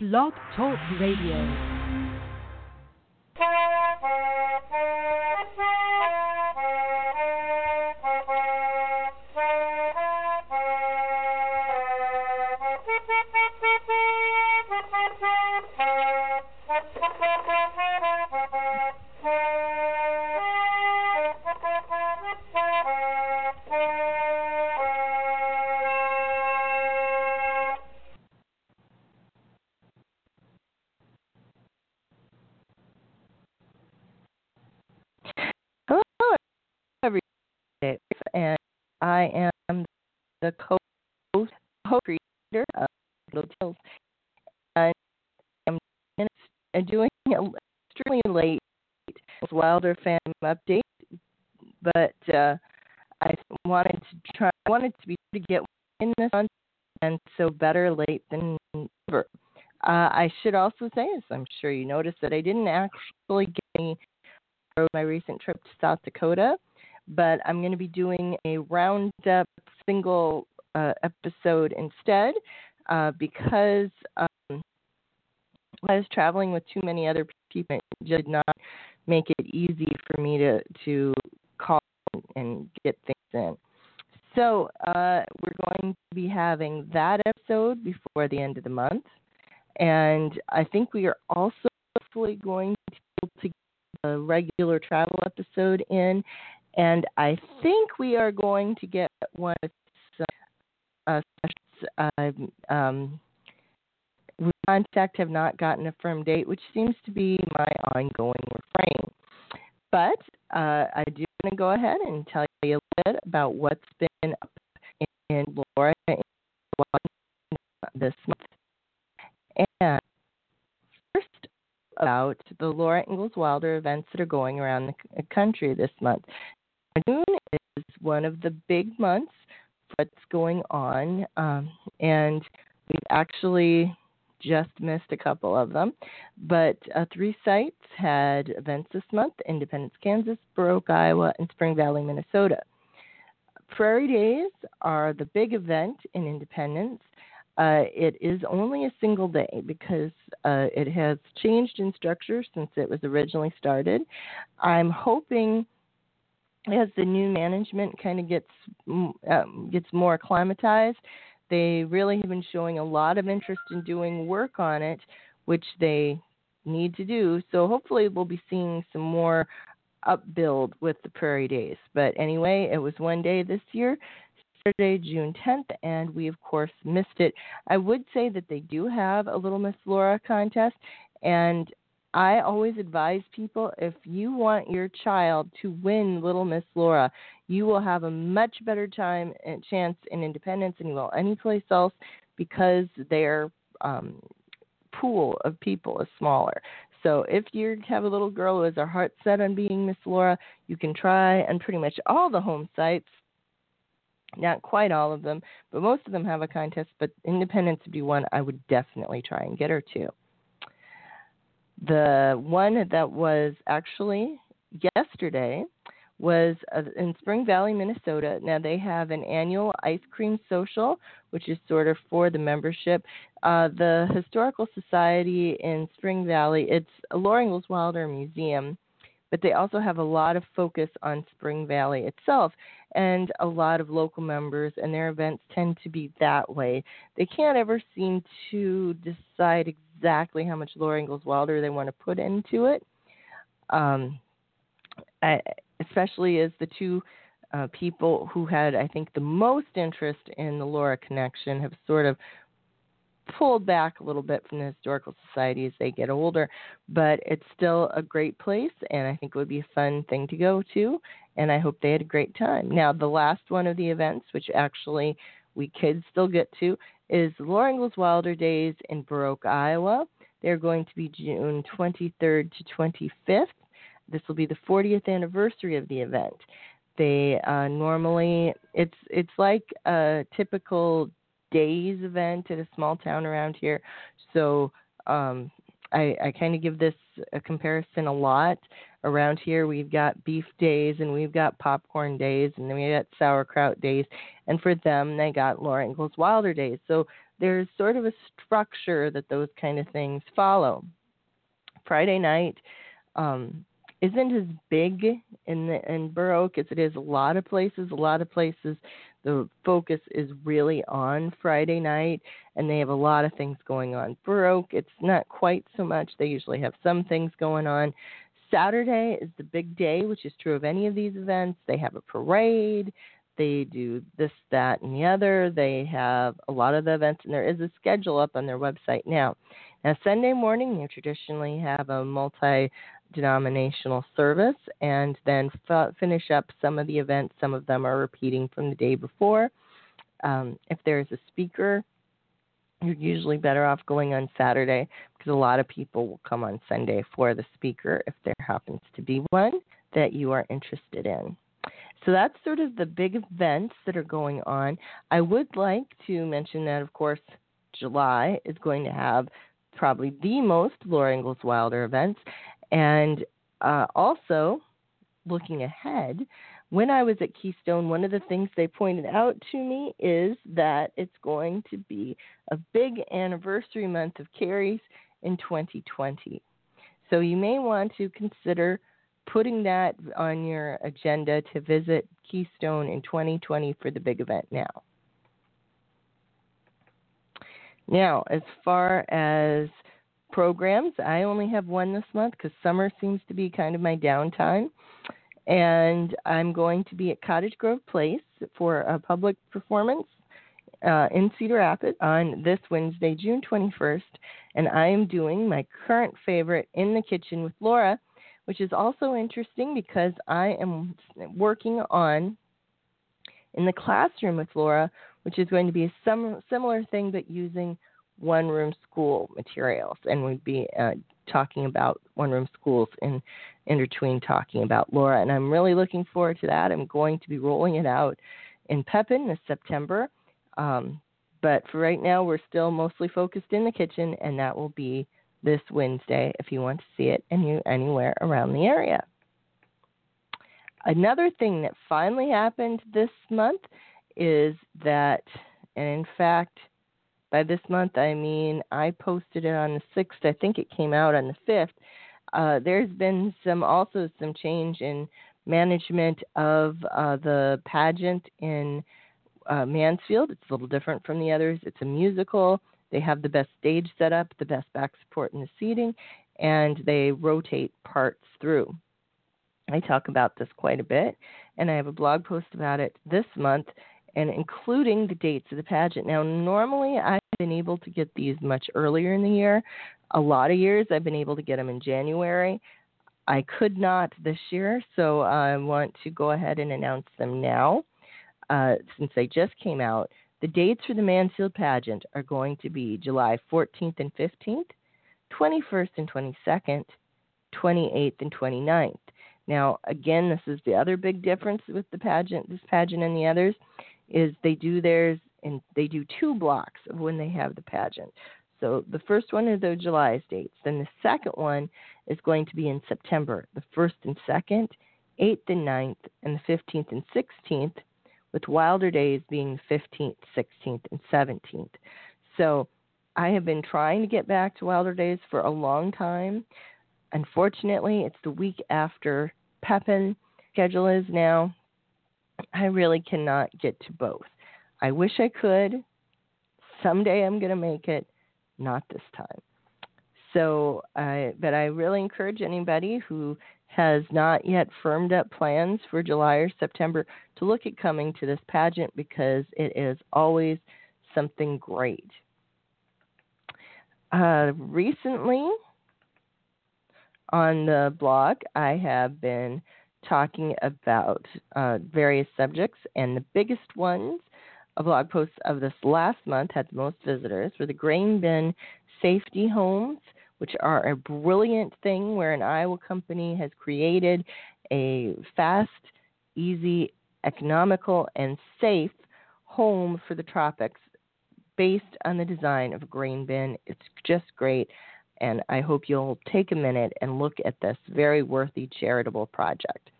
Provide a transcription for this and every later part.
Blog Talk Radio. The co-host, co-creator of Little Tales, and I'm doing extremely late Wilder fan update, but uh, I wanted to try, I wanted to be able to get in this month, and so better late than never. Uh, I should also say, as I'm sure you noticed, that I didn't actually get any my recent trip to South Dakota, but I'm going to be doing a roundup single uh, episode instead uh, because um, I was traveling with too many other people. It did not make it easy for me to to call and get things in. So uh, we're going to be having that episode before the end of the month, and I think we are also hopefully going to be able to get a regular travel episode in, and I think we are going to get one of uh, uh, um, we contact have not gotten a firm date, which seems to be my ongoing refrain. But uh, I do want to go ahead and tell you a little bit about what's been up in Laura this month. And first about the Laura Ingalls Wilder events that are going around the country this month. June is one of the big months for what's going on, um, and we've actually just missed a couple of them. But uh, three sites had events this month Independence, Kansas, Burr Oak, Iowa, and Spring Valley, Minnesota. Prairie Days are the big event in Independence. Uh, it is only a single day because uh, it has changed in structure since it was originally started. I'm hoping as the new management kind of gets um, gets more acclimatized, they really have been showing a lot of interest in doing work on it, which they need to do. So hopefully we'll be seeing some more upbuild with the Prairie Days. But anyway, it was one day this year. Saturday, June 10th, and we, of course, missed it. I would say that they do have a Little Miss Laura contest, and I always advise people if you want your child to win Little Miss Laura, you will have a much better time and chance in Independence than you will anyplace else because their um, pool of people is smaller. So if you have a little girl who has her heart set on being Miss Laura, you can try and pretty much all the home sites not quite all of them, but most of them have a contest. But Independence would be one I would definitely try and get her to. The one that was actually yesterday was uh, in Spring Valley, Minnesota. Now they have an annual ice cream social, which is sort of for the membership. Uh, the Historical Society in Spring Valley, it's Laura Ingalls Wilder Museum, but they also have a lot of focus on Spring Valley itself and a lot of local members, and their events tend to be that way. They can't ever seem to decide exactly how much Laura Ingalls Wilder they want to put into it. Um, I, especially as the two uh, people who had, I think, the most interest in the Laura connection have sort of pulled back a little bit from the historical society as they get older, but it's still a great place, and I think it would be a fun thing to go to. And I hope they had a great time. Now, the last one of the events, which actually we kids still get to, is Laura Wilder Days in Burr Oak, Iowa. They're going to be June 23rd to 25th. This will be the 40th anniversary of the event. They uh, normally it's it's like a typical days event at a small town around here. So um, I, I kind of give this a comparison a lot. Around here, we've got beef days and we've got popcorn days and then we got sauerkraut days. And for them, they got Laura Ingalls Wilder days. So there's sort of a structure that those kind of things follow. Friday night um, isn't as big in the, in Oak as it is a lot of places. A lot of places, the focus is really on Friday night, and they have a lot of things going on. Oak, it's not quite so much. They usually have some things going on. Saturday is the big day, which is true of any of these events. They have a parade. They do this, that, and the other. They have a lot of the events, and there is a schedule up on their website now. Now, Sunday morning, they traditionally have a multi denominational service and then f- finish up some of the events. Some of them are repeating from the day before. Um, if there's a speaker, you're usually better off going on Saturday because a lot of people will come on Sunday for the speaker if there happens to be one that you are interested in. So that's sort of the big events that are going on. I would like to mention that, of course, July is going to have probably the most Laura Ingalls Wilder events. And uh, also, looking ahead, when I was at Keystone, one of the things they pointed out to me is that it's going to be a big anniversary month of Carrie's in 2020. So you may want to consider putting that on your agenda to visit Keystone in 2020 for the big event now. Now, as far as programs, I only have one this month because summer seems to be kind of my downtime. And I'm going to be at Cottage Grove Place for a public performance uh, in Cedar Rapids on this Wednesday, June 21st. And I am doing my current favorite, In the Kitchen with Laura, which is also interesting because I am working on in the classroom with Laura, which is going to be a sim- similar thing but using one room school materials. And we'd be uh, talking about one room schools in, in between talking about Laura. And I'm really looking forward to that. I'm going to be rolling it out in Pepin this September. Um, but for right now, we're still mostly focused in the kitchen, and that will be this Wednesday if you want to see it any, anywhere around the area. Another thing that finally happened this month is that, and in fact, by this month I mean I posted it on the 6th, I think it came out on the 5th. Uh, there's been some also some change in management of uh, the pageant in uh, Mansfield. It's a little different from the others. It's a musical. They have the best stage setup, the best back support in the seating, and they rotate parts through. I talk about this quite a bit, and I have a blog post about it this month, and including the dates of the pageant. Now, normally I've been able to get these much earlier in the year. A lot of years I've been able to get them in January. I could not this year, so I want to go ahead and announce them now uh, since they just came out. The dates for the Mansfield pageant are going to be July 14th and 15th, 21st and 22nd, 28th and 29th. Now, again, this is the other big difference with the pageant, this pageant and the others, is they do theirs and they do two blocks of when they have the pageant. So the first one are the July dates. Then the second one is going to be in September, the first and second, 8th and 9th, and the 15th and 16th with Wilder Days being the 15th, 16th, and 17th. So I have been trying to get back to Wilder Days for a long time. Unfortunately, it's the week after Pepin schedule is now. I really cannot get to both. I wish I could. Someday I'm going to make it, not this time. So, but I really encourage anybody who has not yet firmed up plans for July or September to look at coming to this pageant because it is always something great. Uh, recently, on the blog, I have been talking about uh, various subjects, and the biggest ones, a blog post of this last month had the most visitors, were the grain bin safety homes which are a brilliant thing where an Iowa company has created a fast, easy, economical, and safe home for the tropics based on the design of a grain bin. It's just great, and I hope you'll take a minute and look at this very worthy charitable project.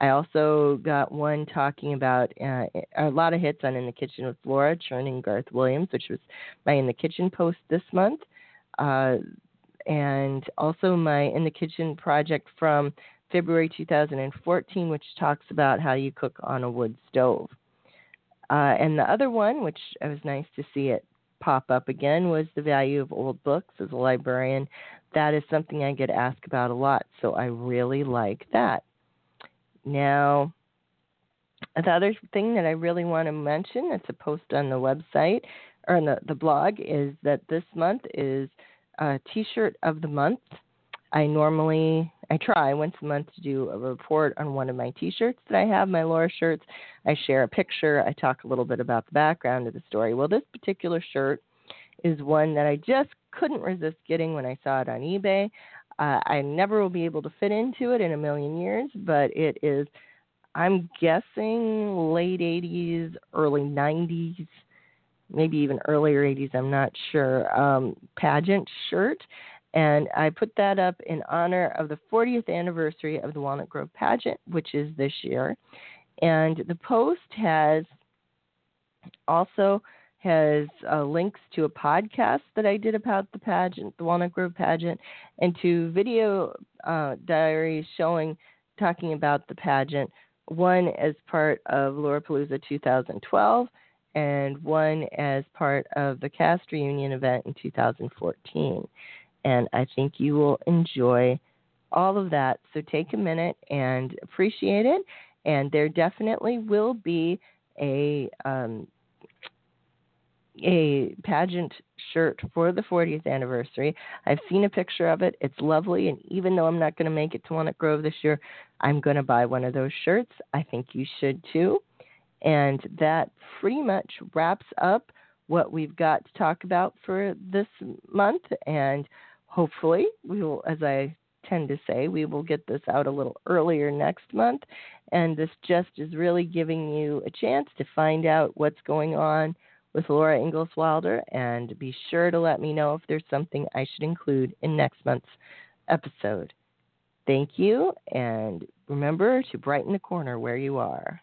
I also got one talking about uh, a lot of hits on In the Kitchen with Laura churning Garth Williams, which was my In the Kitchen post this month. Uh, and also my In the Kitchen project from February 2014, which talks about how you cook on a wood stove. Uh, and the other one, which it was nice to see it pop up again, was the value of old books as a librarian. That is something I get asked about a lot, so I really like that. Now, the other thing that I really want to mention, it's a post on the website or on the, the blog, is that this month is a T-shirt of the month. I normally I try once a month to do a report on one of my T-shirts that I have, my Laura shirts. I share a picture. I talk a little bit about the background of the story. Well, this particular shirt is one that I just couldn't resist getting when I saw it on eBay. Uh, I never will be able to fit into it in a million years, but it is, I'm guessing, late 80s, early 90s, maybe even earlier 80s, I'm not sure, um, pageant shirt. And I put that up in honor of the 40th anniversary of the Walnut Grove pageant, which is this year. And the post has also has uh, links to a podcast that I did about the pageant, the Walnut Grove pageant, and to video uh, diaries showing talking about the pageant. One as part of Laurapalooza 2012, and one as part of the cast reunion event in 2014 and I think you will enjoy all of that. So take a minute and appreciate it. And there definitely will be a um, a pageant shirt for the 40th anniversary. I've seen a picture of it. It's lovely, and even though I'm not going to make it to Walnut Grove this year, I'm going to buy one of those shirts. I think you should too. And that pretty much wraps up what we've got to talk about for this month. And hopefully we will as i tend to say we will get this out a little earlier next month and this just is really giving you a chance to find out what's going on with laura ingalls wilder and be sure to let me know if there's something i should include in next month's episode. Thank you and remember to brighten the corner where you are